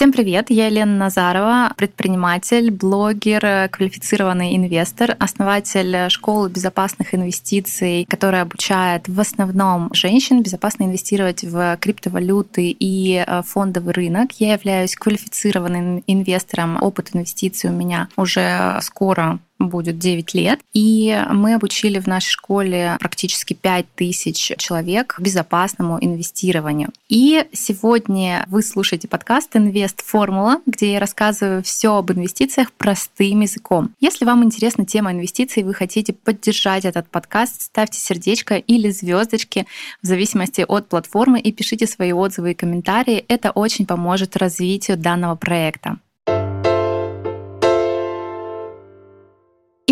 Всем привет, я Елена Назарова, предприниматель, блогер, квалифицированный инвестор, основатель школы безопасных инвестиций, которая обучает в основном женщин безопасно инвестировать в криптовалюты и э, фондовый рынок. Я являюсь квалифицированным инвестором, опыт инвестиций у меня уже скоро будет 9 лет. И мы обучили в нашей школе практически 5 тысяч человек безопасному инвестированию. И сегодня вы слушаете подкаст «Инвест Формула», где я рассказываю все об инвестициях простым языком. Если вам интересна тема инвестиций, вы хотите поддержать этот подкаст, ставьте сердечко или звездочки в зависимости от платформы и пишите свои отзывы и комментарии. Это очень поможет развитию данного проекта.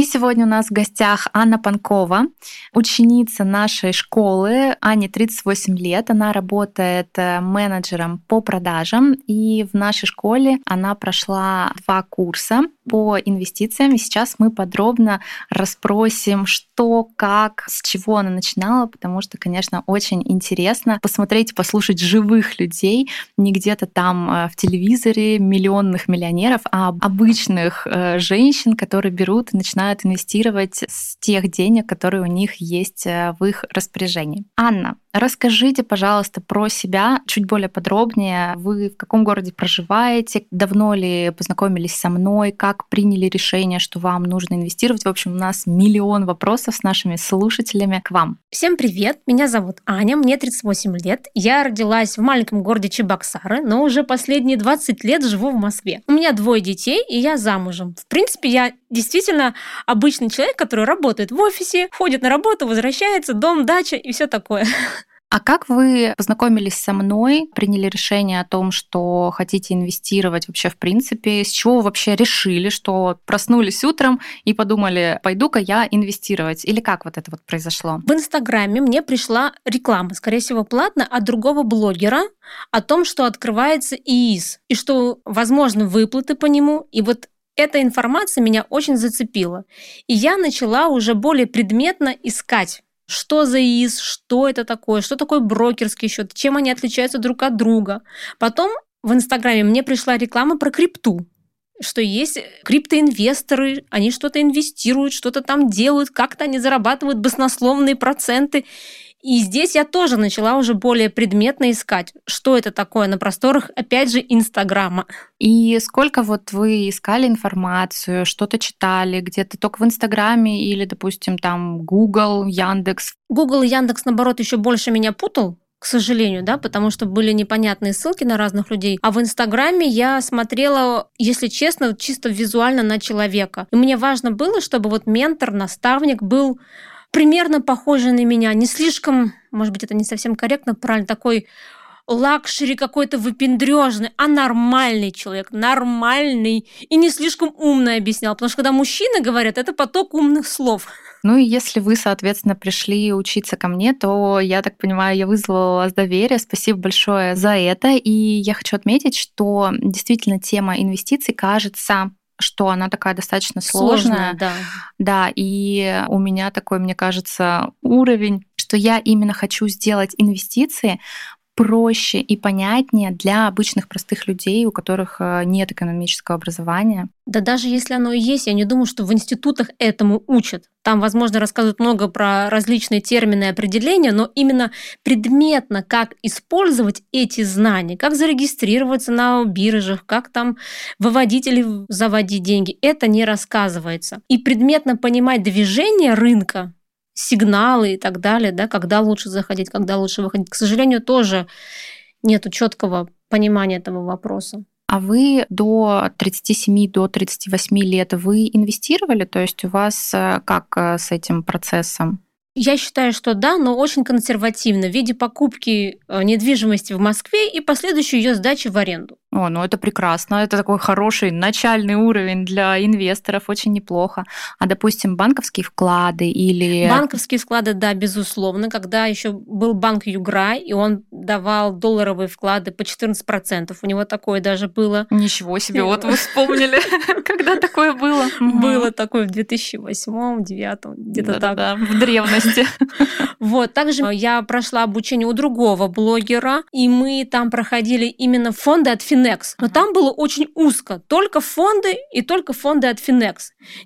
Сегодня у нас в гостях Анна Панкова, ученица нашей школы. Ане 38 лет. Она работает э, менеджером по продажам. И в нашей школе она прошла два курса по инвестициям. И сейчас мы подробно расспросим, что, как, с чего она начинала, потому что, конечно, очень интересно посмотреть, послушать живых людей, не где-то там э, в телевизоре миллионных миллионеров, а обычных э, женщин, которые берут и начинают инвестировать с тех денег, которые у них есть э, в их распоряжении. Анна, расскажите, пожалуйста, про себя чуть более подробнее. Вы в каком городе проживаете? Давно ли познакомились со мной? Как приняли решение, что вам нужно инвестировать? В общем, у нас миллион вопросов с нашими слушателями к вам. Всем привет! Меня зовут Аня, мне 38 лет. Я родилась в маленьком городе Чебоксары, но уже последние 20 лет живу в Москве. У меня двое детей, и я замужем. В принципе, я действительно обычный человек, который работает в офисе, ходит на работу, возвращается, дом, дача и все такое. А как вы познакомились со мной, приняли решение о том, что хотите инвестировать вообще в принципе? С чего вы вообще решили, что проснулись утром и подумали, пойду-ка я инвестировать? Или как вот это вот произошло? В Инстаграме мне пришла реклама, скорее всего, платно, от другого блогера о том, что открывается ИИС, и что возможны выплаты по нему. И вот эта информация меня очень зацепила. И я начала уже более предметно искать что за ИИС, что это такое, что такое брокерский счет, чем они отличаются друг от друга. Потом в Инстаграме мне пришла реклама про крипту, что есть криптоинвесторы, они что-то инвестируют, что-то там делают, как-то они зарабатывают баснословные проценты. И здесь я тоже начала уже более предметно искать, что это такое на просторах, опять же, Инстаграма. И сколько вот вы искали информацию, что-то читали, где-то только в Инстаграме или, допустим, там Google, Яндекс? Google и Яндекс, наоборот, еще больше меня путал, к сожалению, да, потому что были непонятные ссылки на разных людей. А в Инстаграме я смотрела, если честно, чисто визуально на человека. И мне важно было, чтобы вот ментор, наставник был примерно похожий на меня, не слишком, может быть, это не совсем корректно, правильно, такой лакшери какой-то выпендрежный, а нормальный человек, нормальный и не слишком умный объяснял. Потому что когда мужчины говорят, это поток умных слов. Ну и если вы, соответственно, пришли учиться ко мне, то, я так понимаю, я вызвала вас доверие. Спасибо большое за это. И я хочу отметить, что действительно тема инвестиций кажется что она такая достаточно сложная. сложная да. да, и у меня такой, мне кажется, уровень, что я именно хочу сделать инвестиции проще и понятнее для обычных простых людей, у которых э, нет экономического образования. Да даже если оно и есть, я не думаю, что в институтах этому учат. Там, возможно, рассказывают много про различные термины и определения, но именно предметно, как использовать эти знания, как зарегистрироваться на биржах, как там выводить или заводить деньги, это не рассказывается. И предметно понимать движение рынка, сигналы и так далее, да, когда лучше заходить, когда лучше выходить. К сожалению, тоже нет четкого понимания этого вопроса. А вы до 37, до 38 лет вы инвестировали? То есть у вас э, как э, с этим процессом? Я считаю, что да, но очень консервативно в виде покупки э, недвижимости в Москве и последующей ее сдачи в аренду. О, ну это прекрасно. Это такой хороший начальный уровень для инвесторов, очень неплохо. А, допустим, банковские вклады или... Банковские вклады, да, безусловно. Когда еще был банк Юграй, и он давал долларовые вклады по 14%. У него такое даже было. Ничего себе, вот вы вспомнили, когда такое было. Было такое в 2008-2009, где-то так. В древности. Вот, также я прошла обучение у другого блогера, и мы там проходили именно фонды от Finex. Но там было очень узко, только фонды и только фонды от Finex.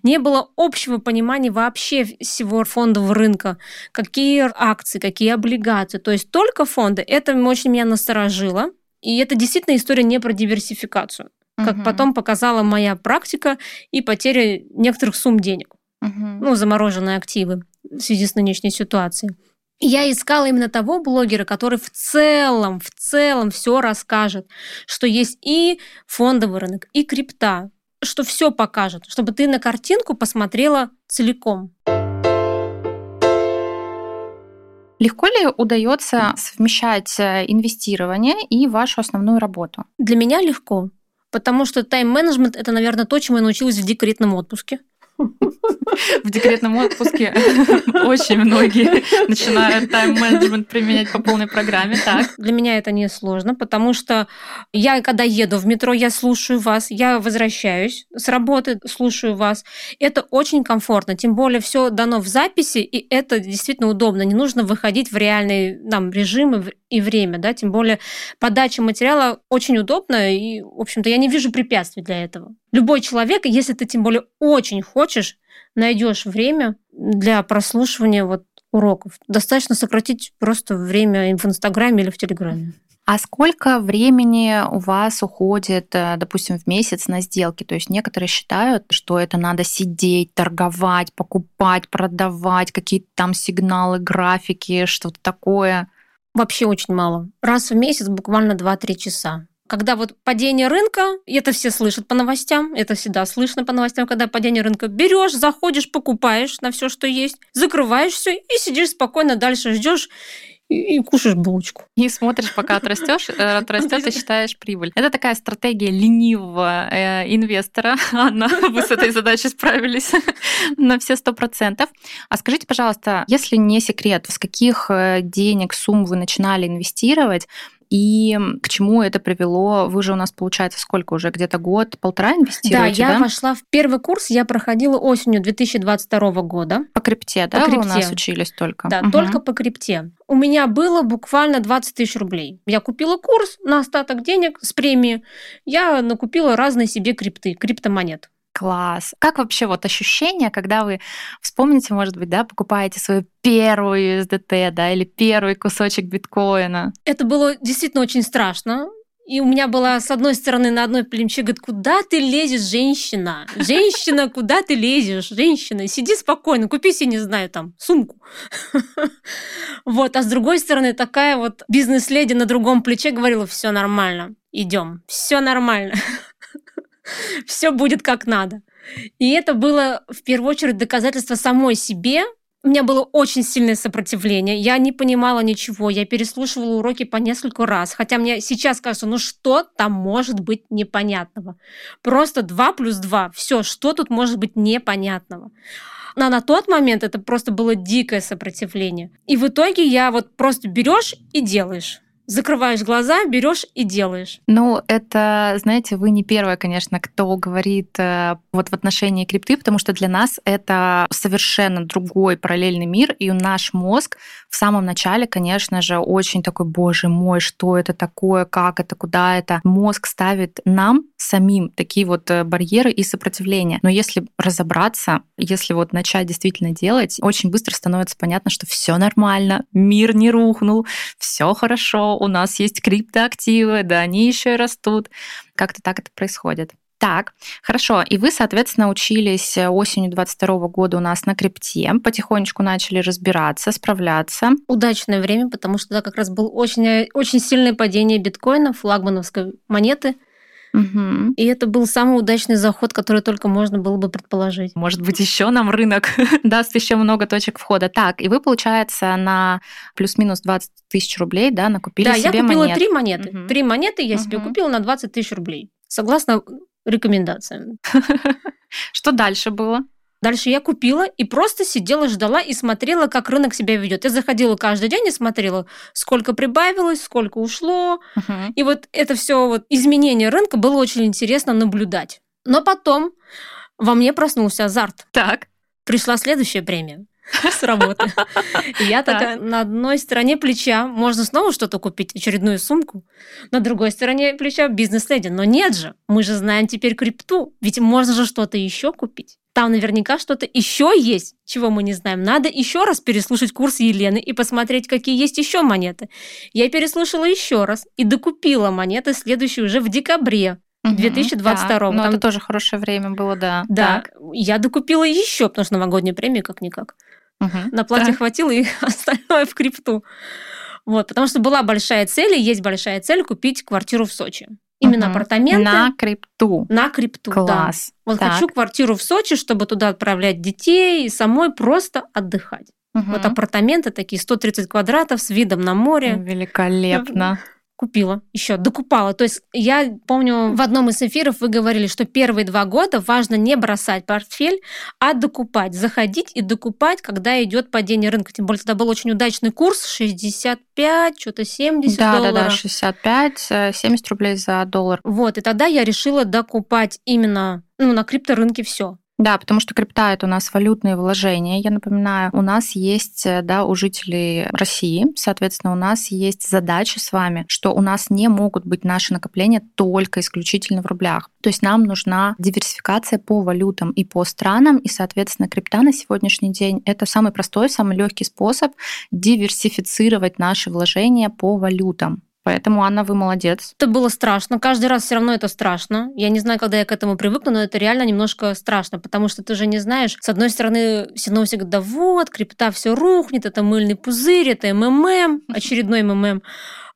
Не было общего понимания вообще всего фондового рынка, какие акции, какие облигации. То есть только фонды. Это очень меня насторожило. И это действительно история не про диверсификацию, как угу. потом показала моя практика и потеря некоторых сумм денег, угу. ну, замороженные активы в связи с нынешней ситуацией. Я искала именно того блогера, который в целом, в целом все расскажет, что есть и фондовый рынок, и крипта, что все покажет, чтобы ты на картинку посмотрела целиком. Легко ли удается совмещать э, инвестирование и вашу основную работу? Для меня легко, потому что тайм-менеджмент — это, наверное, то, чему я научилась в декретном отпуске. В декретном отпуске очень многие начинают тайм-менеджмент применять по полной программе. Так. Для меня это не сложно, потому что я, когда еду в метро, я слушаю вас, я возвращаюсь с работы, слушаю вас. Это очень комфортно, тем более все дано в записи, и это действительно удобно. Не нужно выходить в реальный нам режим и время, да, тем более подача материала очень удобна, и, в общем-то, я не вижу препятствий для этого. Любой человек, если ты тем более очень хочешь, найдешь время для прослушивания вот уроков. Достаточно сократить просто время в Инстаграме или в Телеграме. А сколько времени у вас уходит, э, допустим, в месяц на сделки? То есть некоторые считают, что это надо сидеть, торговать, покупать, продавать, какие-то там сигналы, графики, что-то такое. Вообще очень мало. Раз в месяц буквально 2-3 часа когда вот падение рынка, это все слышат по новостям, это всегда слышно по новостям, когда падение рынка берешь, заходишь, покупаешь на все, что есть, закрываешь все и сидишь спокойно дальше ждешь и, кушаешь булочку. И смотришь, пока отрастешь, э, отрастет и считаешь прибыль. Это такая стратегия ленивого э, инвестора. Анна, вы с этой задачей справились на все сто процентов. А скажите, пожалуйста, если не секрет, с каких э, денег, сумм вы начинали инвестировать, и к чему это привело? Вы же у нас, получается, сколько уже? Где-то год, полтора инвестируете, да? я да? вошла в первый курс, я проходила осенью 2022 года. По крипте, да, по крипте. вы у нас учились только? Да, угу. только по крипте. У меня было буквально 20 тысяч рублей. Я купила курс на остаток денег с премии. Я накупила разные себе крипты, криптомонет. Класс. Как вообще вот ощущение, когда вы вспомните, может быть, да, покупаете свою первую USDT, да, или первый кусочек биткоина? Это было действительно очень страшно. И у меня была, с одной стороны, на одной плече, говорит, куда ты лезешь, женщина? Женщина, куда ты лезешь? Женщина, сиди спокойно, купи себе, не знаю, там, сумку. Вот, а с другой стороны, такая вот бизнес-леди на другом плече говорила, все нормально, идем, все нормально все будет как надо. И это было в первую очередь доказательство самой себе. У меня было очень сильное сопротивление. Я не понимала ничего. Я переслушивала уроки по несколько раз. Хотя мне сейчас кажется, ну что там может быть непонятного? Просто 2 плюс 2. Все, что тут может быть непонятного? Но на тот момент это просто было дикое сопротивление. И в итоге я вот просто берешь и делаешь закрываешь глаза, берешь и делаешь. Ну, это, знаете, вы не первая, конечно, кто говорит э, вот в отношении крипты, потому что для нас это совершенно другой параллельный мир, и наш мозг в самом начале, конечно же, очень такой, боже мой, что это такое, как это, куда это. Мозг ставит нам самим такие вот э, барьеры и сопротивления. Но если разобраться, если вот начать действительно делать, очень быстро становится понятно, что все нормально, мир не рухнул, все хорошо, у нас есть криптоактивы, да, они еще растут. Как-то так это происходит. Так, хорошо. И вы, соответственно, учились э, осенью 22 года у нас на крипте, потихонечку начали разбираться, справляться. Удачное время, потому что да, как раз был очень, э, очень сильное падение биткоина, флагмановской монеты – Угу. И это был самый удачный заход, который только можно было бы предположить. Может быть, еще нам рынок даст еще много точек входа. Так, и вы, получается, на плюс-минус 20 тысяч рублей, да, накупили да, себе я купила монет. три монеты. Угу. Три монеты я угу. себе купила на 20 тысяч рублей. Согласно рекомендациям. Что дальше было? Дальше я купила и просто сидела, ждала и смотрела, как рынок себя ведет. Я заходила каждый день и смотрела, сколько прибавилось, сколько ушло. Uh-huh. И вот это все вот изменение рынка было очень интересно наблюдать. Но потом во мне проснулся азарт. Так. Пришла следующая премия. с работы. И я такая, на одной стороне плеча можно снова что-то купить, очередную сумку, на другой стороне плеча бизнес-леди. Но нет же, мы же знаем теперь крипту, ведь можно же что-то еще купить. Там наверняка что-то еще есть, чего мы не знаем. Надо еще раз переслушать курс Елены и посмотреть, какие есть еще монеты. Я переслушала еще раз и докупила монеты, следующие уже в декабре. 2022 да, Но это тоже хорошее время было, да. Да, так. я докупила еще, потому что новогодняя премия как-никак. Угу. На платье так. хватило и остальное в крипту. Вот, потому что была большая цель, и есть большая цель купить квартиру в Сочи. Именно угу. апартаменты. На крипту. На крипту, Класс. Да. Вот так. хочу квартиру в Сочи, чтобы туда отправлять детей и самой просто отдыхать. Угу. Вот апартаменты такие, 130 квадратов с видом на море. Великолепно купила еще, докупала. То есть я помню, в одном из эфиров вы говорили, что первые два года важно не бросать портфель, а докупать, заходить и докупать, когда идет падение рынка. Тем более тогда был очень удачный курс, 65, что-то 70 да, долларов. Да, да, 65, 70 рублей за доллар. Вот, и тогда я решила докупать именно ну, на крипторынке все. Да, потому что крипта это у нас валютные вложения. Я напоминаю, у нас есть, э, да, у жителей России, соответственно, у нас есть задача с вами, что у нас не могут быть наши накопления только исключительно в рублях. То есть нам нужна диверсификация по валютам и по странам, и, соответственно, крипта на сегодняшний день это самый простой, самый легкий способ диверсифицировать наши вложения по валютам. Поэтому, Анна, вы молодец. Это было страшно. Каждый раз все равно это страшно. Я не знаю, когда я к этому привыкну, но это реально немножко страшно, потому что ты же не знаешь. С одной стороны, все новости говорят, да вот, крипта все рухнет, это мыльный пузырь, это МММ, очередной МММ.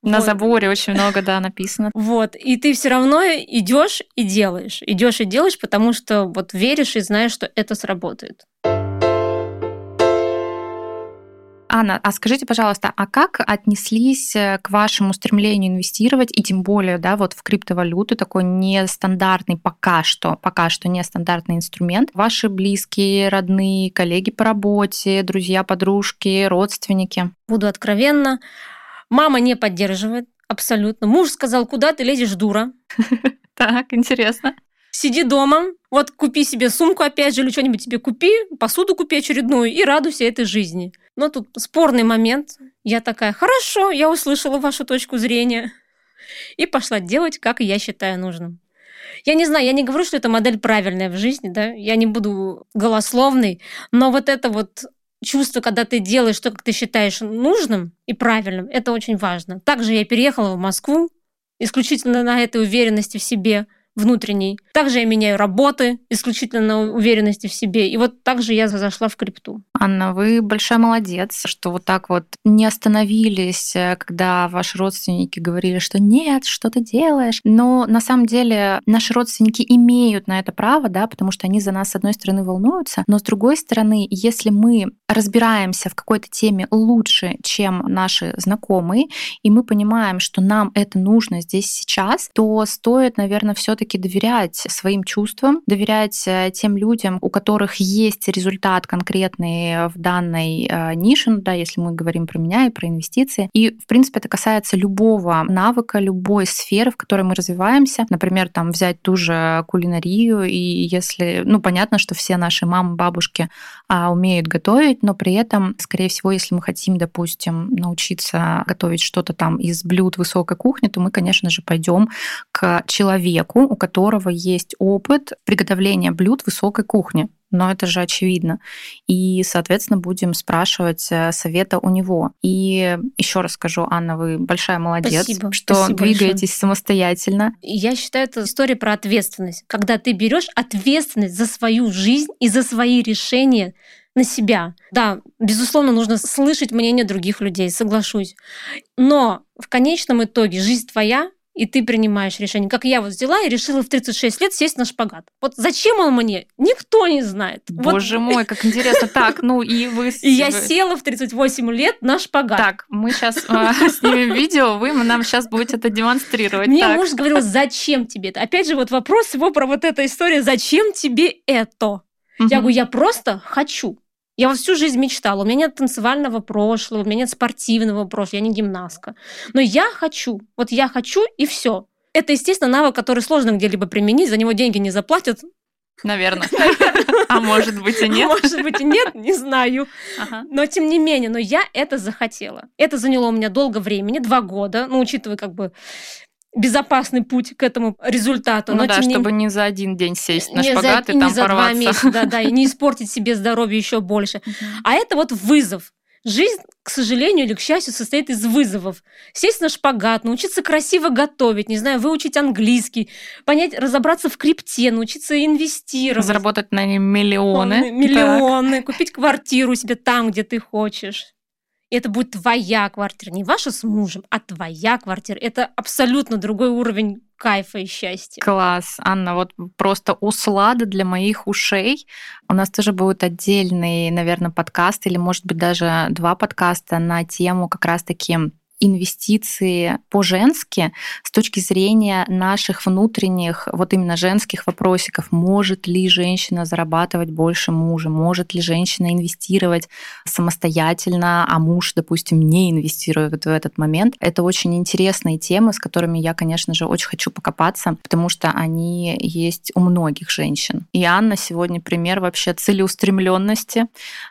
На вот. заборе очень много, да, написано. Вот. И ты все равно идешь и делаешь. Идешь и делаешь, потому что вот веришь и знаешь, что это сработает. Анна, а скажите, пожалуйста, а как отнеслись э, к вашему стремлению инвестировать, и тем более, да, вот в криптовалюту, такой нестандартный пока что, пока что нестандартный инструмент, ваши близкие, родные, коллеги по работе, друзья, подружки, родственники? Буду откровенна, мама не поддерживает, абсолютно. Муж сказал, куда ты лезешь, дура? Так, интересно сиди дома, вот купи себе сумку опять же или что-нибудь тебе купи, посуду купи очередную и радуйся этой жизни. Но тут спорный момент. Я такая, хорошо, я услышала вашу точку зрения. И пошла делать, как я считаю нужным. Я не знаю, я не говорю, что эта модель правильная в жизни, да, я не буду голословной, но вот это вот чувство, когда ты делаешь то, как ты считаешь нужным и правильным, это очень важно. Также я переехала в Москву исключительно на этой уверенности в себе внутренней. Также я меняю работы исключительно на уверенности в себе. И вот также я зашла в крипту. Анна, вы большая молодец, что вот так вот не остановились, э, когда ваши родственники говорили, что нет, что ты делаешь. Но на самом деле наши родственники имеют на это право, да, потому что они за нас, с одной стороны, волнуются, но с другой стороны, если мы разбираемся в какой-то теме лучше, чем наши знакомые, и мы понимаем, что нам это нужно здесь сейчас, то стоит, наверное, все-таки все-таки доверять своим чувствам, доверять э, тем людям, у которых есть результат конкретный в данной э, нише, ну да, если мы говорим про меня и про инвестиции. И, в принципе, это касается любого навыка, любой сферы, в которой мы развиваемся. Например, там взять ту же кулинарию, и если, ну, понятно, что все наши мамы, бабушки а, умеют готовить, но при этом, скорее всего, если мы хотим, допустим, научиться готовить что-то там из блюд высокой кухни, то мы, конечно же, пойдем к человеку, у которого есть опыт приготовления блюд высокой кухни. Но это же очевидно. И, соответственно, будем спрашивать э, совета у него. И еще раз скажу, Анна, вы большая молодец, спасибо, что спасибо двигаетесь большое. самостоятельно. Я считаю, это история про ответственность. Когда ты берешь ответственность за свою жизнь и за свои решения на себя. Да, безусловно, нужно слышать мнение других людей, соглашусь. Но в конечном итоге жизнь твоя, и ты принимаешь решение. Как я вот взяла и решила в 36 лет сесть на шпагат. Вот зачем он мне? Никто не знает. Боже вот. мой, как интересно. Так, ну и вы... И я села в 38 лет на шпагат. Так, мы сейчас э, снимем видео, вы нам сейчас будете это демонстрировать. Мне муж говорил, зачем тебе это? Опять же, вот вопрос его про вот эту историю, зачем тебе это? Я говорю, я просто хочу. Я вот всю жизнь мечтала. У меня нет танцевального прошлого, у меня нет спортивного прошлого, я не гимнастка. Но я хочу. Вот я хочу, и все. Это, естественно, навык, который сложно где-либо применить, за него деньги не заплатят, Наверное. А может быть и нет? Может быть и нет, не знаю. Но тем не менее, но я это захотела. Это заняло у меня долго времени, два года, ну, учитывая как бы безопасный путь к этому результату. Ну но да, чтобы не... не за один день сесть на не шпагат за, и там не за порваться. два месяца, да, да, и не испортить себе здоровье еще больше. А это вот вызов. Жизнь, к сожалению или к счастью, состоит из вызовов. Сесть на шпагат, научиться красиво готовить, не знаю, выучить английский, понять, разобраться в крипте, научиться инвестировать. Заработать на нем миллионы. Миллионы, так. купить квартиру себе там, где ты хочешь. Это будет твоя квартира, не ваша с мужем, а твоя квартира. Это абсолютно другой уровень кайфа и счастья. Класс, Анна, вот просто услада для моих ушей. У нас тоже будет отдельный, наверное, подкаст или, может быть, даже два подкаста на тему как раз-таки инвестиции по-женски с точки зрения наших внутренних, вот именно женских вопросиков. Может ли женщина зарабатывать больше мужа? Может ли женщина инвестировать самостоятельно, а муж, допустим, не инвестирует в этот момент? Это очень интересные темы, с которыми я, конечно же, очень хочу покопаться, потому что они есть у многих женщин. И Анна сегодня пример вообще целеустремленности,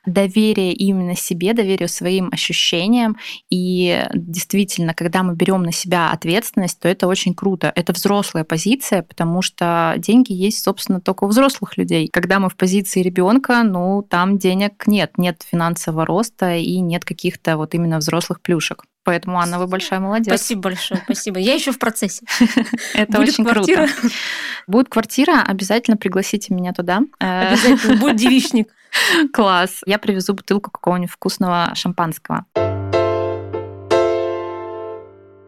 доверия именно себе, доверию своим ощущениям и действительно, когда мы берем на себя ответственность, то это очень круто. Это взрослая позиция, потому что деньги есть, собственно, только у взрослых людей. Когда мы в позиции ребенка, ну, там денег нет, нет финансового роста и нет каких-то вот именно взрослых плюшек. Поэтому, Анна, вы большая молодец. Спасибо большое, спасибо. Я еще в процессе. Это очень круто. Будет квартира, обязательно пригласите меня туда. Обязательно, будет девичник. Класс. Я привезу бутылку какого-нибудь вкусного шампанского.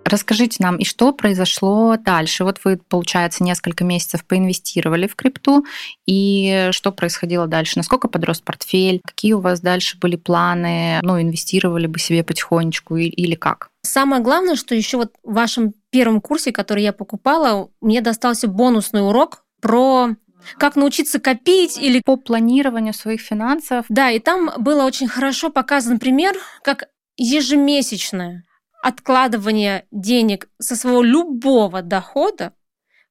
Расскажите нам, и что произошло дальше? Вот вы, получается, несколько месяцев поинвестировали в крипту, и что происходило дальше? Насколько подрос портфель? Какие у вас дальше были планы? Ну, инвестировали бы себе потихонечку или как? Самое главное, что еще вот в вашем первом курсе, который я покупала, мне достался бонусный урок про как научиться копить или по планированию своих финансов. Да, и там было очень хорошо показан пример, как ежемесячное откладывание денег со своего любого дохода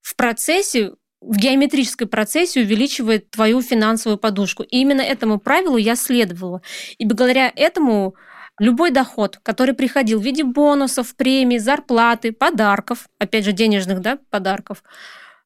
в процессе в геометрической процессе увеличивает твою финансовую подушку. И именно этому правилу я следовала. И благодаря этому любой доход, который приходил в виде бонусов, премий, зарплаты, подарков, опять же, денежных да, подарков,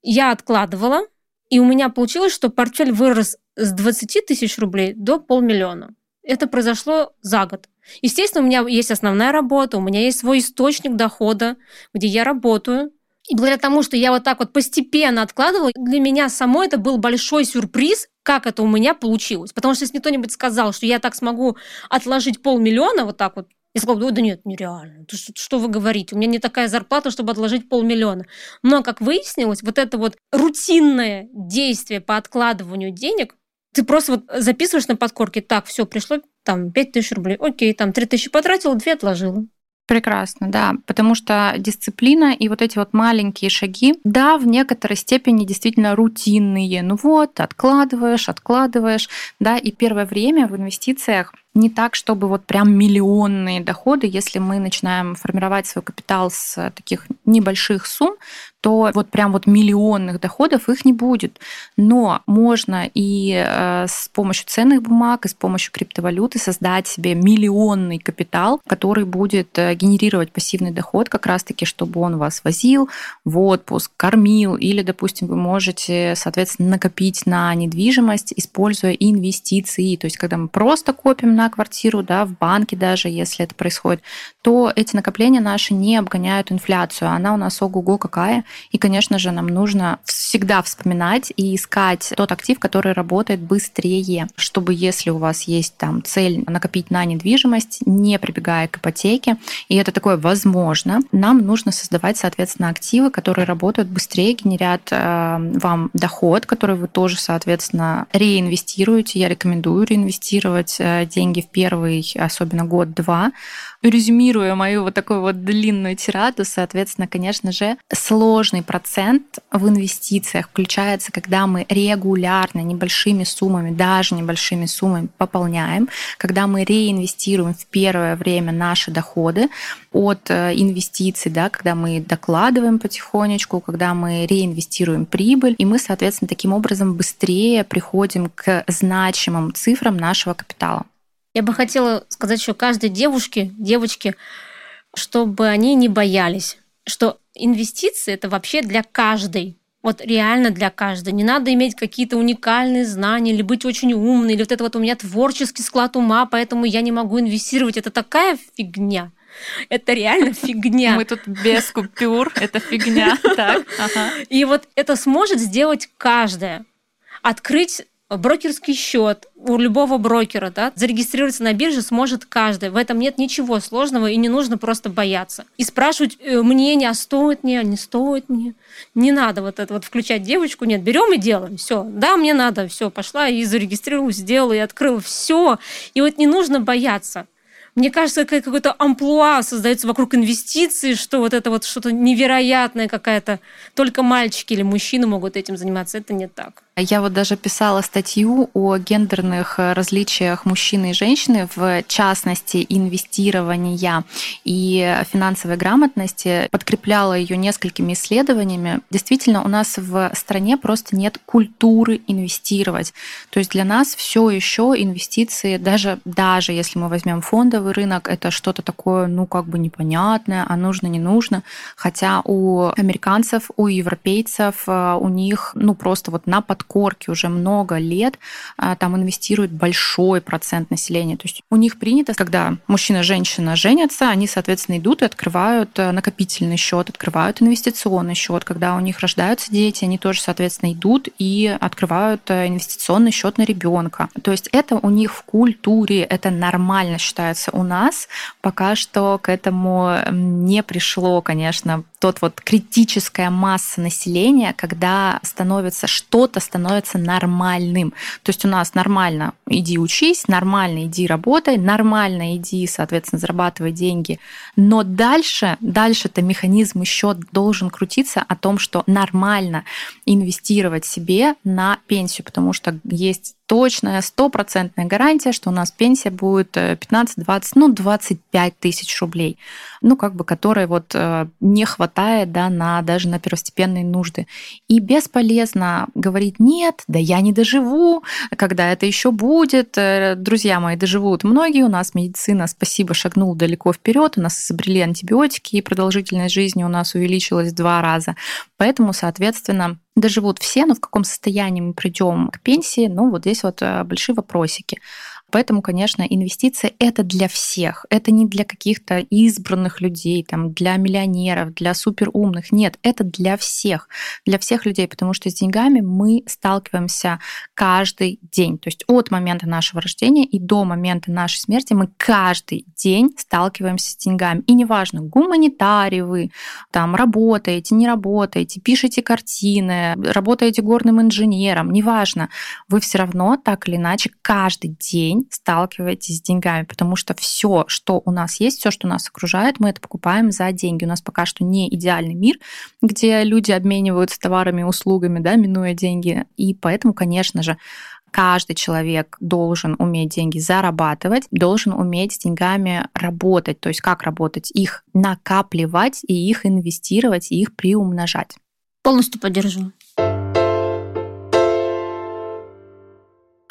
я откладывала, и у меня получилось, что портфель вырос с 20 тысяч рублей до полмиллиона. Это произошло за год. Естественно, у меня есть основная работа, у меня есть свой источник дохода, где я работаю. И благодаря тому, что я вот так вот постепенно откладывала, для меня самой это был большой сюрприз, как это у меня получилось. Потому что если кто-нибудь сказал, что я так смогу отложить полмиллиона вот так вот, я сказала, да нет, нереально. Что вы говорите? У меня не такая зарплата, чтобы отложить полмиллиона. Но, как выяснилось, вот это вот рутинное действие по откладыванию денег, ты просто вот записываешь на подкорке, так, все, пришло там 5 тысяч рублей, окей, там 3 тысячи потратила, 2 отложила. Прекрасно, да, потому что дисциплина и вот эти вот маленькие шаги, да, в некоторой степени действительно рутинные. Ну вот, откладываешь, откладываешь, да, и первое время в инвестициях не так, чтобы вот прям миллионные доходы, если мы начинаем формировать свой капитал с таких небольших сумм, то вот прям вот миллионных доходов их не будет. Но можно и э, с помощью ценных бумаг, и с помощью криптовалюты создать себе миллионный капитал, который будет э, генерировать пассивный доход, как раз-таки, чтобы он вас возил в отпуск, кормил, или, допустим, вы можете, соответственно, накопить на недвижимость, используя инвестиции. То есть, когда мы просто копим на квартиру, да, в банке даже, если это происходит, то эти накопления наши не обгоняют инфляцию. Она у нас ого-го какая. И, конечно же, нам нужно всегда вспоминать и искать тот актив, который работает быстрее, чтобы если у вас есть там цель накопить на недвижимость, не прибегая к ипотеке, и это такое возможно, нам нужно создавать, соответственно, активы, которые работают быстрее, генерят э, вам доход, который вы тоже, соответственно, реинвестируете. Я рекомендую реинвестировать э, деньги деньги в первый, особенно год-два. Резюмируя мою вот такую вот длинную тираду, соответственно, конечно же, сложный процент в инвестициях включается, когда мы регулярно небольшими суммами, даже небольшими суммами пополняем, когда мы реинвестируем в первое время наши доходы от э, инвестиций, да, когда мы докладываем потихонечку, когда мы реинвестируем прибыль, и мы, соответственно, таким образом быстрее приходим к значимым цифрам нашего капитала. Я бы хотела сказать еще каждой девушке, девочке, чтобы они не боялись, что инвестиции это вообще для каждой. Вот реально для каждой. Не надо иметь какие-то уникальные знания или быть очень умной, или вот это вот у меня творческий склад ума, поэтому я не могу инвестировать. Это такая фигня. Это реально фигня. Мы тут без купюр, это фигня. Так, И вот это сможет сделать каждая. Открыть брокерский счет у любого брокера, да, зарегистрироваться на бирже сможет каждый. В этом нет ничего сложного и не нужно просто бояться. И спрашивать э, мнение, а стоит мне, а не стоит мне. Не надо вот это вот включать девочку, нет, берем и делаем, все. Да, мне надо, все, пошла и зарегистрировалась, сделала и открыла, все. И вот не нужно бояться. Мне кажется, какое-то амплуа создается вокруг инвестиций, что вот это вот что-то невероятное какая-то. Только мальчики или мужчины могут этим заниматься. Это не так. Я вот даже писала статью о гендерных э, различиях мужчины и женщины, в частности, инвестирования и финансовой грамотности, подкрепляла ее несколькими исследованиями. Действительно, у нас в стране просто нет культуры инвестировать. То есть для нас все еще инвестиции, даже, даже если мы возьмем фондовый рынок, это что-то такое, ну, как бы непонятное, а нужно, не нужно. Хотя у американцев, у европейцев, э, у них, ну, просто вот на подкорке подкорке уже много лет а, там инвестирует большой процент населения. То есть у них принято, когда мужчина и женщина женятся, они, соответственно, идут и открывают э, накопительный счет, открывают инвестиционный счет. Когда у них рождаются дети, они тоже, соответственно, идут и открывают э, инвестиционный счет на ребенка. То есть это у них в культуре, это нормально считается. У нас пока что к этому не пришло, конечно, тот вот критическая масса населения, когда становится что-то становится нормальным. То есть у нас нормально иди учись, нормально иди работай, нормально иди, соответственно, зарабатывай деньги. Но дальше, дальше-то механизм еще должен крутиться о том, что нормально инвестировать себе на пенсию, потому что есть точная, стопроцентная гарантия, что у нас пенсия будет 15, э, 20, ну, 25 тысяч рублей, ну, как бы, которой вот э, не хватает, да, на, даже на первостепенные нужды. И бесполезно говорить, нет, да я не доживу, когда это еще будет. Э, друзья мои, доживут многие, у нас медицина, спасибо, шагнул далеко вперед, у нас изобрели антибиотики, и продолжительность жизни у нас увеличилась в два раза. Поэтому, соответственно, доживут все, но в каком состоянии мы придем к пенсии, ну вот здесь вот э, большие вопросики. Поэтому, конечно, инвестиции это для всех. Это не для каких-то избранных людей, там, для миллионеров, для суперумных. Нет, это для всех. Для всех людей, потому что с деньгами мы сталкиваемся каждый день. То есть от момента нашего рождения и до момента нашей смерти мы каждый день сталкиваемся с деньгами. И неважно, гуманитарий вы, там, работаете, не работаете, пишете картины, работаете горным инженером, неважно, вы все равно так или иначе каждый день день сталкиваетесь с деньгами, потому что все, что у нас есть, все, что нас окружает, мы это покупаем за деньги. У нас пока что не идеальный мир, где люди обмениваются товарами и услугами, да, минуя деньги. И поэтому, конечно же, каждый человек должен уметь деньги зарабатывать, должен уметь с деньгами работать. То есть как работать? Их накапливать и их инвестировать, и их приумножать. Полностью поддержу.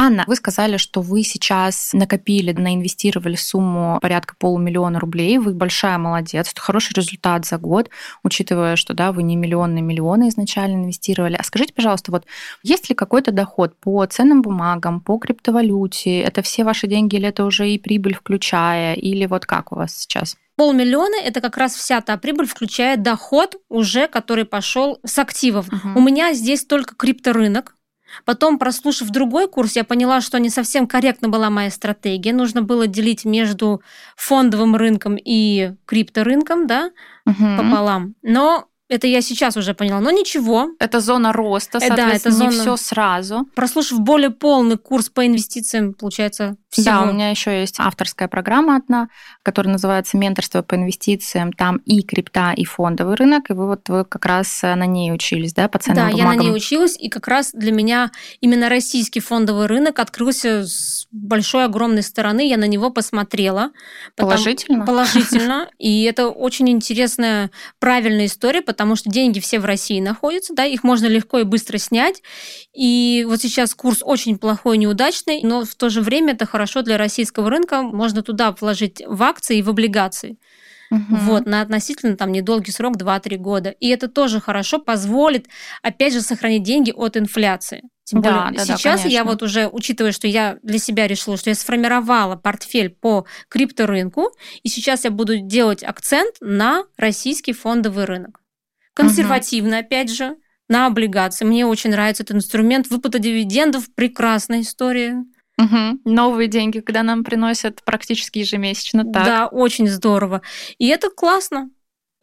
Анна, вы сказали, что вы сейчас накопили, наинвестировали сумму порядка полумиллиона рублей. Вы большая молодец. Это хороший результат за год, учитывая, что да, вы не миллионы, миллионы изначально инвестировали. А скажите, пожалуйста, вот есть ли какой-то доход по ценным бумагам, по криптовалюте? Это все ваши деньги или это уже и прибыль включая? Или вот как у вас сейчас? Полмиллиона – это как раз вся та прибыль, включая доход уже, который пошел с активов. Угу. У меня здесь только крипторынок, Потом, прослушав другой курс, я поняла, что не совсем корректна была моя стратегия. Нужно было делить между фондовым рынком и крипторынком, да, угу. пополам. Но Это я сейчас уже поняла, но ничего. Это зона роста, соответственно, да, это зона... не все сразу. Прослушав более полный курс по инвестициям, получается, всего. Да, у меня еще есть авторская программа одна, которая называется «Менторство по инвестициям». Там и крипта, и фондовый рынок, и вы вот вы как раз на ней учились, да, по ценным да, бумагам? Да, я на ней училась, и как раз для меня именно российский фондовый рынок открылся с большой, огромной стороны. Я на него посмотрела. Положительно? Положительно. И это очень интересная, правильная история, потому что деньги все в России находятся, да, их можно легко и быстро снять. И вот сейчас курс очень плохой, неудачный, но в то же время это хорошо для российского рынка. Можно туда вложить в акции и в облигации. Угу. Вот, на относительно там недолгий срок 2-3 года. И это тоже хорошо позволит, опять же, сохранить деньги от инфляции. Тем да, более, да, сейчас да, я вот уже, учитывая, что я для себя решила, что я сформировала портфель по крипторынку, и сейчас я буду делать акцент на российский фондовый рынок. Консервативно, угу. опять же, на облигации. Мне очень нравится этот инструмент. Выплата дивидендов – прекрасная история. Угу. Новые деньги, когда нам приносят практически ежемесячно. Так. Да, очень здорово. И это классно.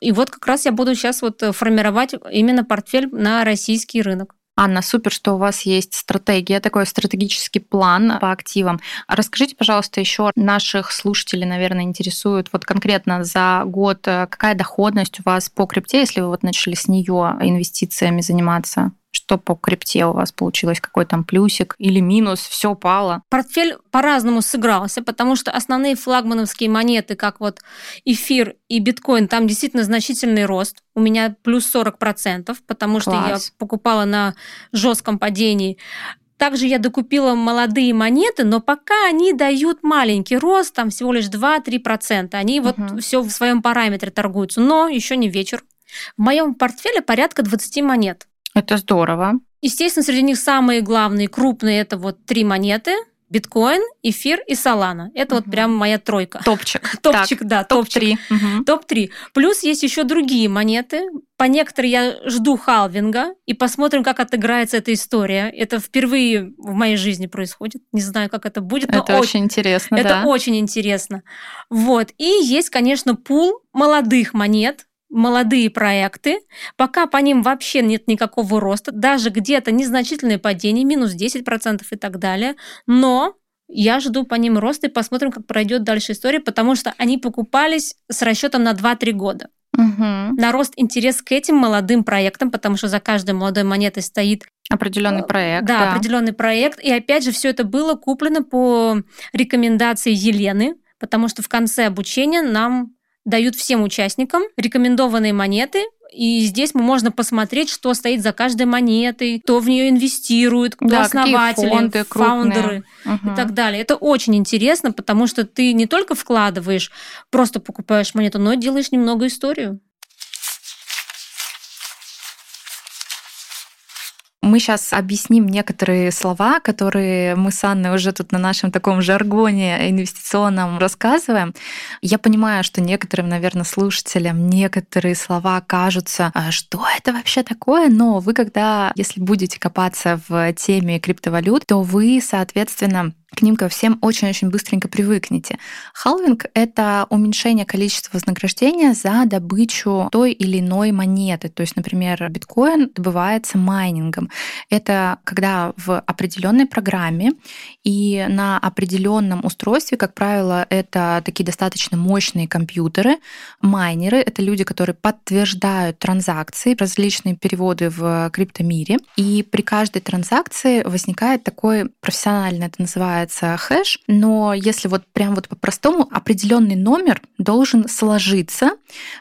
И вот как раз я буду сейчас вот э, формировать именно портфель на российский рынок. Анна, супер, что у вас есть стратегия, такой стратегический план по активам. Расскажите, пожалуйста, еще наших слушателей, наверное, интересует вот конкретно за год, э, какая доходность у вас по крипте, если вы вот начали с нее инвестициями заниматься? Что по крипте у вас получилось? Какой там плюсик или минус? Все упало? Портфель по-разному сыгрался, потому что основные флагмановские монеты, как вот эфир и биткоин, там действительно значительный рост. У меня плюс 40%, потому Класс. что я покупала на жестком падении. Также я докупила молодые монеты, но пока они дают маленький рост, там всего лишь 2-3%. Они угу. вот все в своем параметре торгуются, но еще не вечер. В моем портфеле порядка 20 монет. Это здорово. Естественно, среди них самые главные, крупные, это вот три монеты, биткоин, эфир и солана. Это угу. вот прям моя тройка. Топчик. Топчик, так, да, топ-3. Угу. Топ-3. Плюс есть еще другие монеты. По некоторым я жду халвинга и посмотрим, как отыграется эта история. Это впервые в моей жизни происходит. Не знаю, как это будет. Но это очень интересно, Это да. очень интересно. Вот. И есть, конечно, пул молодых монет, молодые проекты, пока по ним вообще нет никакого роста, даже где-то незначительное падение, минус 10% и так далее, но я жду по ним роста и посмотрим, как пройдет дальше история, потому что они покупались с расчетом на 2-3 года. Угу. На рост интерес к этим молодым проектам, потому что за каждой молодой монетой стоит Определенный э, проект. Да, да, определенный проект. И опять же, все это было куплено по рекомендации Елены, потому что в конце обучения нам дают всем участникам рекомендованные монеты, и здесь мы можно посмотреть, что стоит за каждой монетой, кто в нее инвестирует, кто да, основатели, фонды, фаундеры угу. и так далее. Это очень интересно, потому что ты не только вкладываешь, просто покупаешь монету, но делаешь немного историю. Мы сейчас объясним некоторые слова, которые мы с Анной уже тут на нашем таком жаргоне инвестиционном рассказываем. Я понимаю, что некоторым, наверное, слушателям некоторые слова кажутся, «А что это вообще такое, но вы, когда, если будете копаться в теме криптовалют, то вы, соответственно, к ним ко всем очень-очень быстренько привыкнете. Халвинг — это уменьшение количества вознаграждения за добычу той или иной монеты. То есть, например, биткоин добывается майнингом. Это когда в определенной программе и на определенном устройстве, как правило, это такие достаточно мощные компьютеры, майнеры — это люди, которые подтверждают транзакции, различные переводы в криптомире. И при каждой транзакции возникает такой профессионально это называется называется хэш, но если вот прям вот по-простому, определенный номер должен сложиться,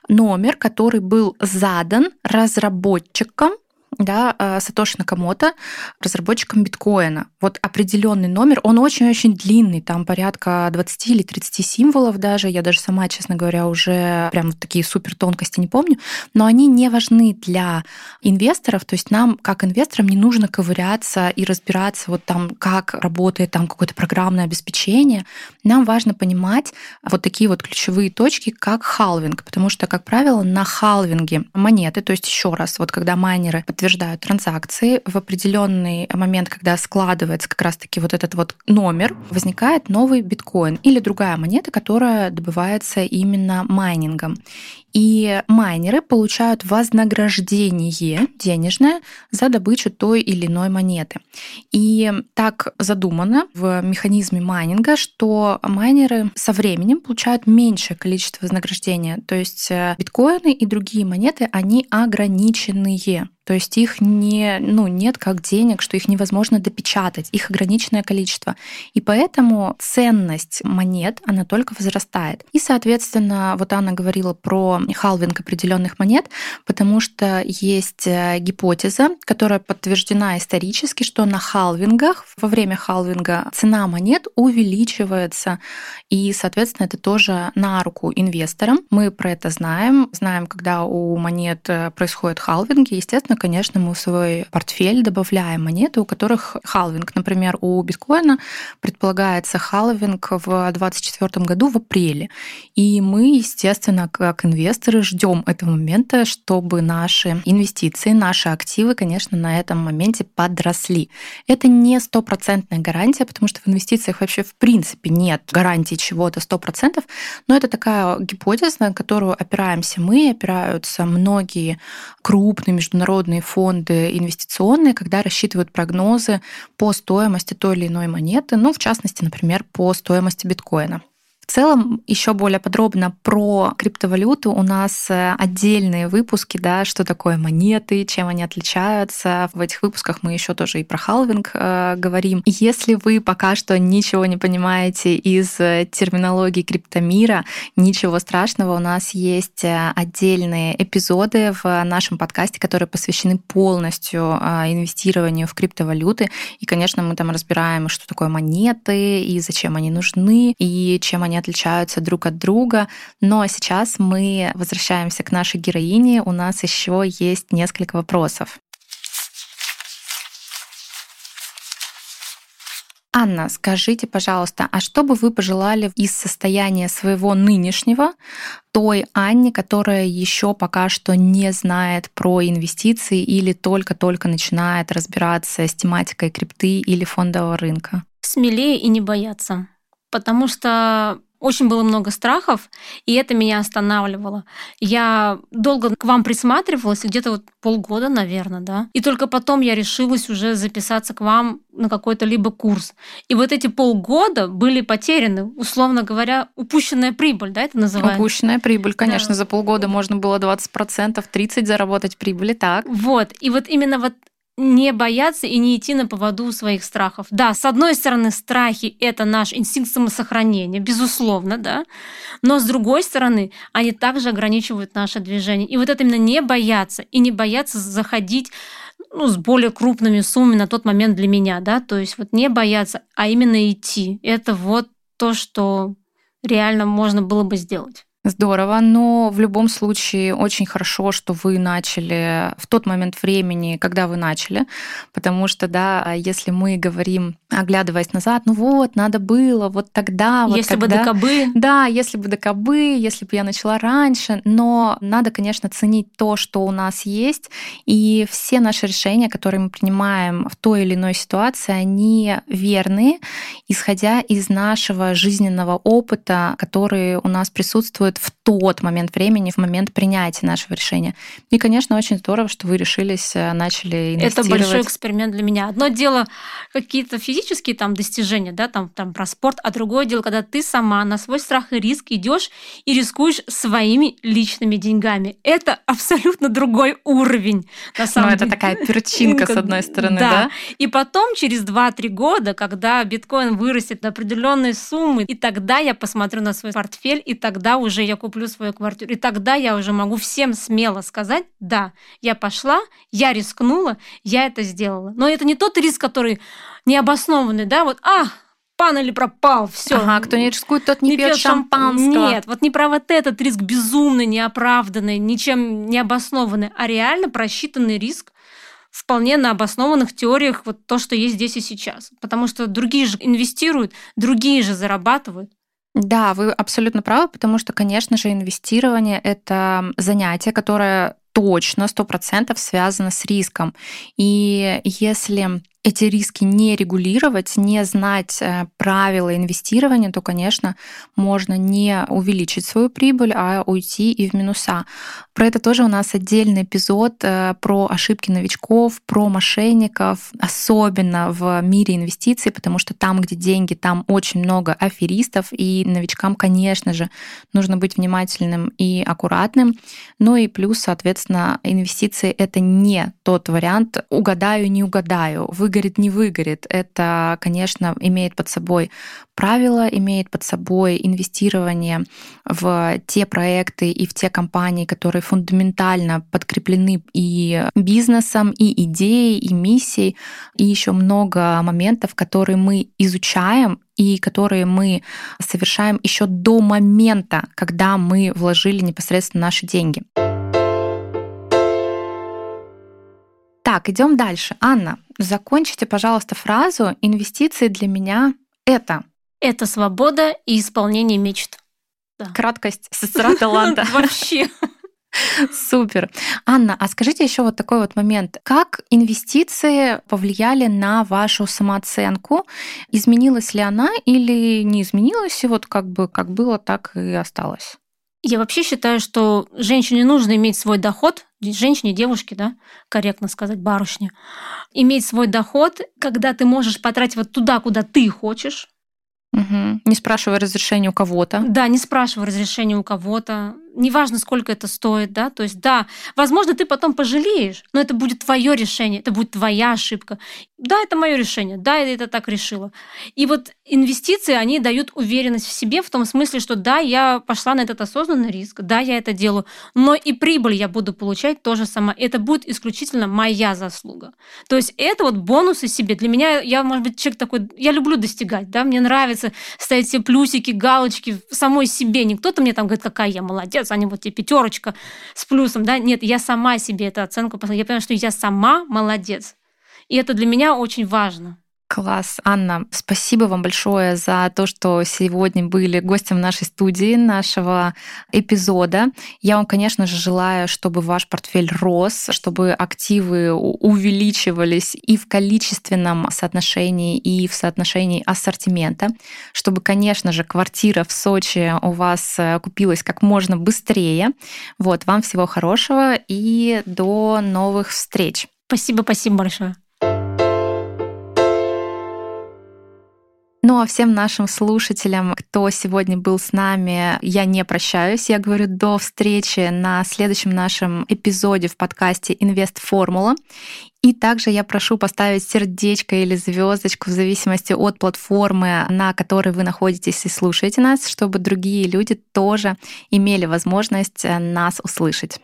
номер, который был задан разработчиком да, э, Сатоши Накамото, разработчиком биткоина. Вот определенный номер, он очень-очень длинный, там порядка 20 или 30 символов даже. Я даже сама, честно говоря, уже прям вот такие супер тонкости не помню. Но они не важны для инвесторов. То есть нам, как инвесторам, не нужно ковыряться и разбираться вот там, как работает там какое-то программное обеспечение. Нам важно понимать вот такие вот ключевые точки, как халвинг. Потому что, как правило, на халвинге монеты, то есть еще раз, вот когда майнеры подтверждают подтверждают транзакции. В определенный момент, когда складывается как раз-таки вот этот вот номер, возникает новый биткоин или другая монета, которая добывается именно майнингом. И майнеры получают вознаграждение денежное за добычу той или иной монеты. И так задумано в механизме майнинга, что майнеры со временем получают меньшее количество вознаграждения. То есть э, биткоины и другие монеты, они ограниченные. То есть их не, ну, нет как денег, что их невозможно допечатать, их ограниченное количество. И поэтому ценность монет, она только возрастает. И, соответственно, вот Анна говорила про халвинг определенных монет, потому что есть э, гипотеза, которая подтверждена исторически, что на халвингах, во время халвинга цена монет увеличивается, и, соответственно, это тоже на руку инвесторам. Мы про это знаем, знаем, когда у монет э, происходят халвинги, естественно, конечно, мы в свой портфель добавляем монеты, у которых халвинг. Например, у биткоина предполагается халвинг в 2024 году в апреле. И мы, естественно, как инвесторы ждем этого момента, чтобы наши инвестиции, наши активы, конечно, на этом моменте подросли. Это не стопроцентная гарантия, потому что в инвестициях вообще в принципе нет гарантии чего-то 100%, но это такая гипотеза, на которую опираемся мы, опираются многие крупные международные фонды инвестиционные, когда рассчитывают прогнозы по стоимости той или иной монеты, ну, в частности, например, по стоимости биткоина. В целом, еще более подробно про криптовалюту у нас э, отдельные выпуски, да, что такое монеты, чем они отличаются. В этих выпусках мы еще тоже и про халвинг э, говорим. Если вы пока что ничего не понимаете из э, терминологии криптомира, ничего страшного, у нас есть э, отдельные эпизоды в нашем подкасте, которые посвящены полностью инвестированию в криптовалюты. И, конечно, мы там разбираем, что такое монеты и зачем они нужны, и чем они они отличаются друг от друга. Но сейчас мы возвращаемся к нашей героине. У нас еще есть несколько вопросов. Анна, скажите, пожалуйста, а что бы вы пожелали из состояния своего нынешнего той Анне, которая еще пока что не знает про инвестиции или только-только начинает разбираться с тематикой крипты или фондового рынка? Смелее и не бояться. Потому что очень было много страхов, и это меня останавливало. Я долго к вам присматривалась, где-то вот полгода, наверное, да. И только потом я решилась уже записаться к вам на какой-то либо курс. И вот эти полгода были потеряны, условно говоря, упущенная прибыль, да, это называется? Упущенная прибыль, конечно, да. за полгода можно было 20%, 30% заработать прибыли, так. Вот, и вот именно вот не бояться и не идти на поводу своих страхов. Да, с одной стороны, страхи — это наш инстинкт самосохранения, безусловно, да, но с другой стороны, они также ограничивают наше движение. И вот это именно не бояться, и не бояться заходить ну, с более крупными суммами на тот момент для меня, да, то есть вот не бояться, а именно идти. Это вот то, что реально можно было бы сделать. Здорово, но в любом случае очень хорошо, что вы начали в тот момент времени, когда вы начали, потому что, да, если мы говорим, оглядываясь назад, ну вот, надо было, вот тогда, вот Если тогда, бы до кобы. Да, если бы до кобы, если бы я начала раньше, но надо, конечно, ценить то, что у нас есть, и все наши решения, которые мы принимаем в той или иной ситуации, они верные, исходя из нашего жизненного опыта, который у нас присутствует происходит в тот момент времени, в момент принятия нашего решения. И, конечно, очень здорово, что вы решились, э, начали инвестировать. Это большой эксперимент для меня. Одно дело какие-то физические там достижения, да, там, там про спорт, а другое дело, когда ты сама на свой страх и риск идешь и рискуешь своими личными деньгами. Это абсолютно другой уровень, на самом Но деле. это такая перчинка, с одной стороны, да. да? И потом, через 2-3 года, когда биткоин вырастет на определенные суммы, и тогда я посмотрю на свой портфель, и тогда уже я куплю свою квартиру. И тогда я уже могу всем смело сказать, да, я пошла, я рискнула, я это сделала. Но это не тот риск, который необоснованный, да, вот, а, пан или пропал, все. Ага, кто не рискует, тот не, не пьет шампанского. Нет, вот не про вот этот риск безумный, неоправданный, ничем не обоснованный, а реально просчитанный риск, вполне на обоснованных теориях вот то, что есть здесь и сейчас. Потому что другие же инвестируют, другие же зарабатывают. Да, вы абсолютно правы, потому что, конечно же, инвестирование — это занятие, которое точно, сто процентов связано с риском. И если эти риски не регулировать, не знать э, правила инвестирования, то, конечно, можно не увеличить свою прибыль, а уйти и в минуса. Про это тоже у нас отдельный эпизод э, про ошибки новичков, про мошенников, особенно в мире инвестиций, потому что там, где деньги, там очень много аферистов, и новичкам, конечно же, нужно быть внимательным и аккуратным. Ну и плюс, соответственно, инвестиции — это не тот вариант «угадаю, не угадаю», вы выгорит, не выгорит. Это, конечно, имеет под собой правила, имеет под собой инвестирование в те проекты и в те компании, которые фундаментально подкреплены и бизнесом, и идеей, и миссией, и еще много моментов, которые мы изучаем и которые мы совершаем еще до момента, когда мы вложили непосредственно наши деньги. Так, идем дальше. Анна, закончите, пожалуйста, фразу «Инвестиции для меня — это». Это свобода и исполнение мечт. Да. Краткость сестра таланта. Вообще. Супер. Анна, а скажите еще вот такой вот момент. Как инвестиции повлияли на вашу самооценку? Изменилась ли она или не изменилась? И вот как бы как было, так и осталось? Я вообще считаю, что женщине нужно иметь свой доход, женщине, девушке, да, корректно сказать, барышне, иметь свой доход, когда ты можешь потратить вот туда, куда ты хочешь, Угу. Не спрашивая разрешения у кого-то. Да, не спрашивая разрешения у кого-то. Неважно, сколько это стоит, да. То есть, да, возможно, ты потом пожалеешь, но это будет твое решение, это будет твоя ошибка. Да, это мое решение, да, я это так решила. И вот инвестиции, они дают уверенность в себе в том смысле, что да, я пошла на этот осознанный риск, да, я это делаю, но и прибыль я буду получать тоже сама. Это будет исключительно моя заслуга. То есть это вот бонусы себе. Для меня, я, может быть, человек такой, я люблю достигать, да, мне нравится ставить все плюсики, галочки самой себе. Не кто-то мне там говорит, какая я молодец, а не вот тебе пятерочка с плюсом, да. Нет, я сама себе эту оценку поставила. Я понимаю, что я сама молодец. И это для меня очень важно. Класс. Анна, спасибо вам большое за то, что сегодня были гостем нашей студии, нашего эпизода. Я вам, конечно же, желаю, чтобы ваш портфель рос, чтобы активы увеличивались и в количественном соотношении, и в соотношении ассортимента, чтобы, конечно же, квартира в Сочи у вас э, купилась как можно быстрее. Вот, вам всего хорошего и до новых встреч. Спасибо, спасибо большое. Ну а всем нашим слушателям, кто сегодня был с нами, я не прощаюсь. Я говорю до встречи на следующем нашем эпизоде в подкасте «Инвест Формула». И также я прошу поставить сердечко или звездочку в зависимости от платформы, на которой вы находитесь и слушаете нас, чтобы другие люди тоже имели возможность нас услышать.